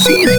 see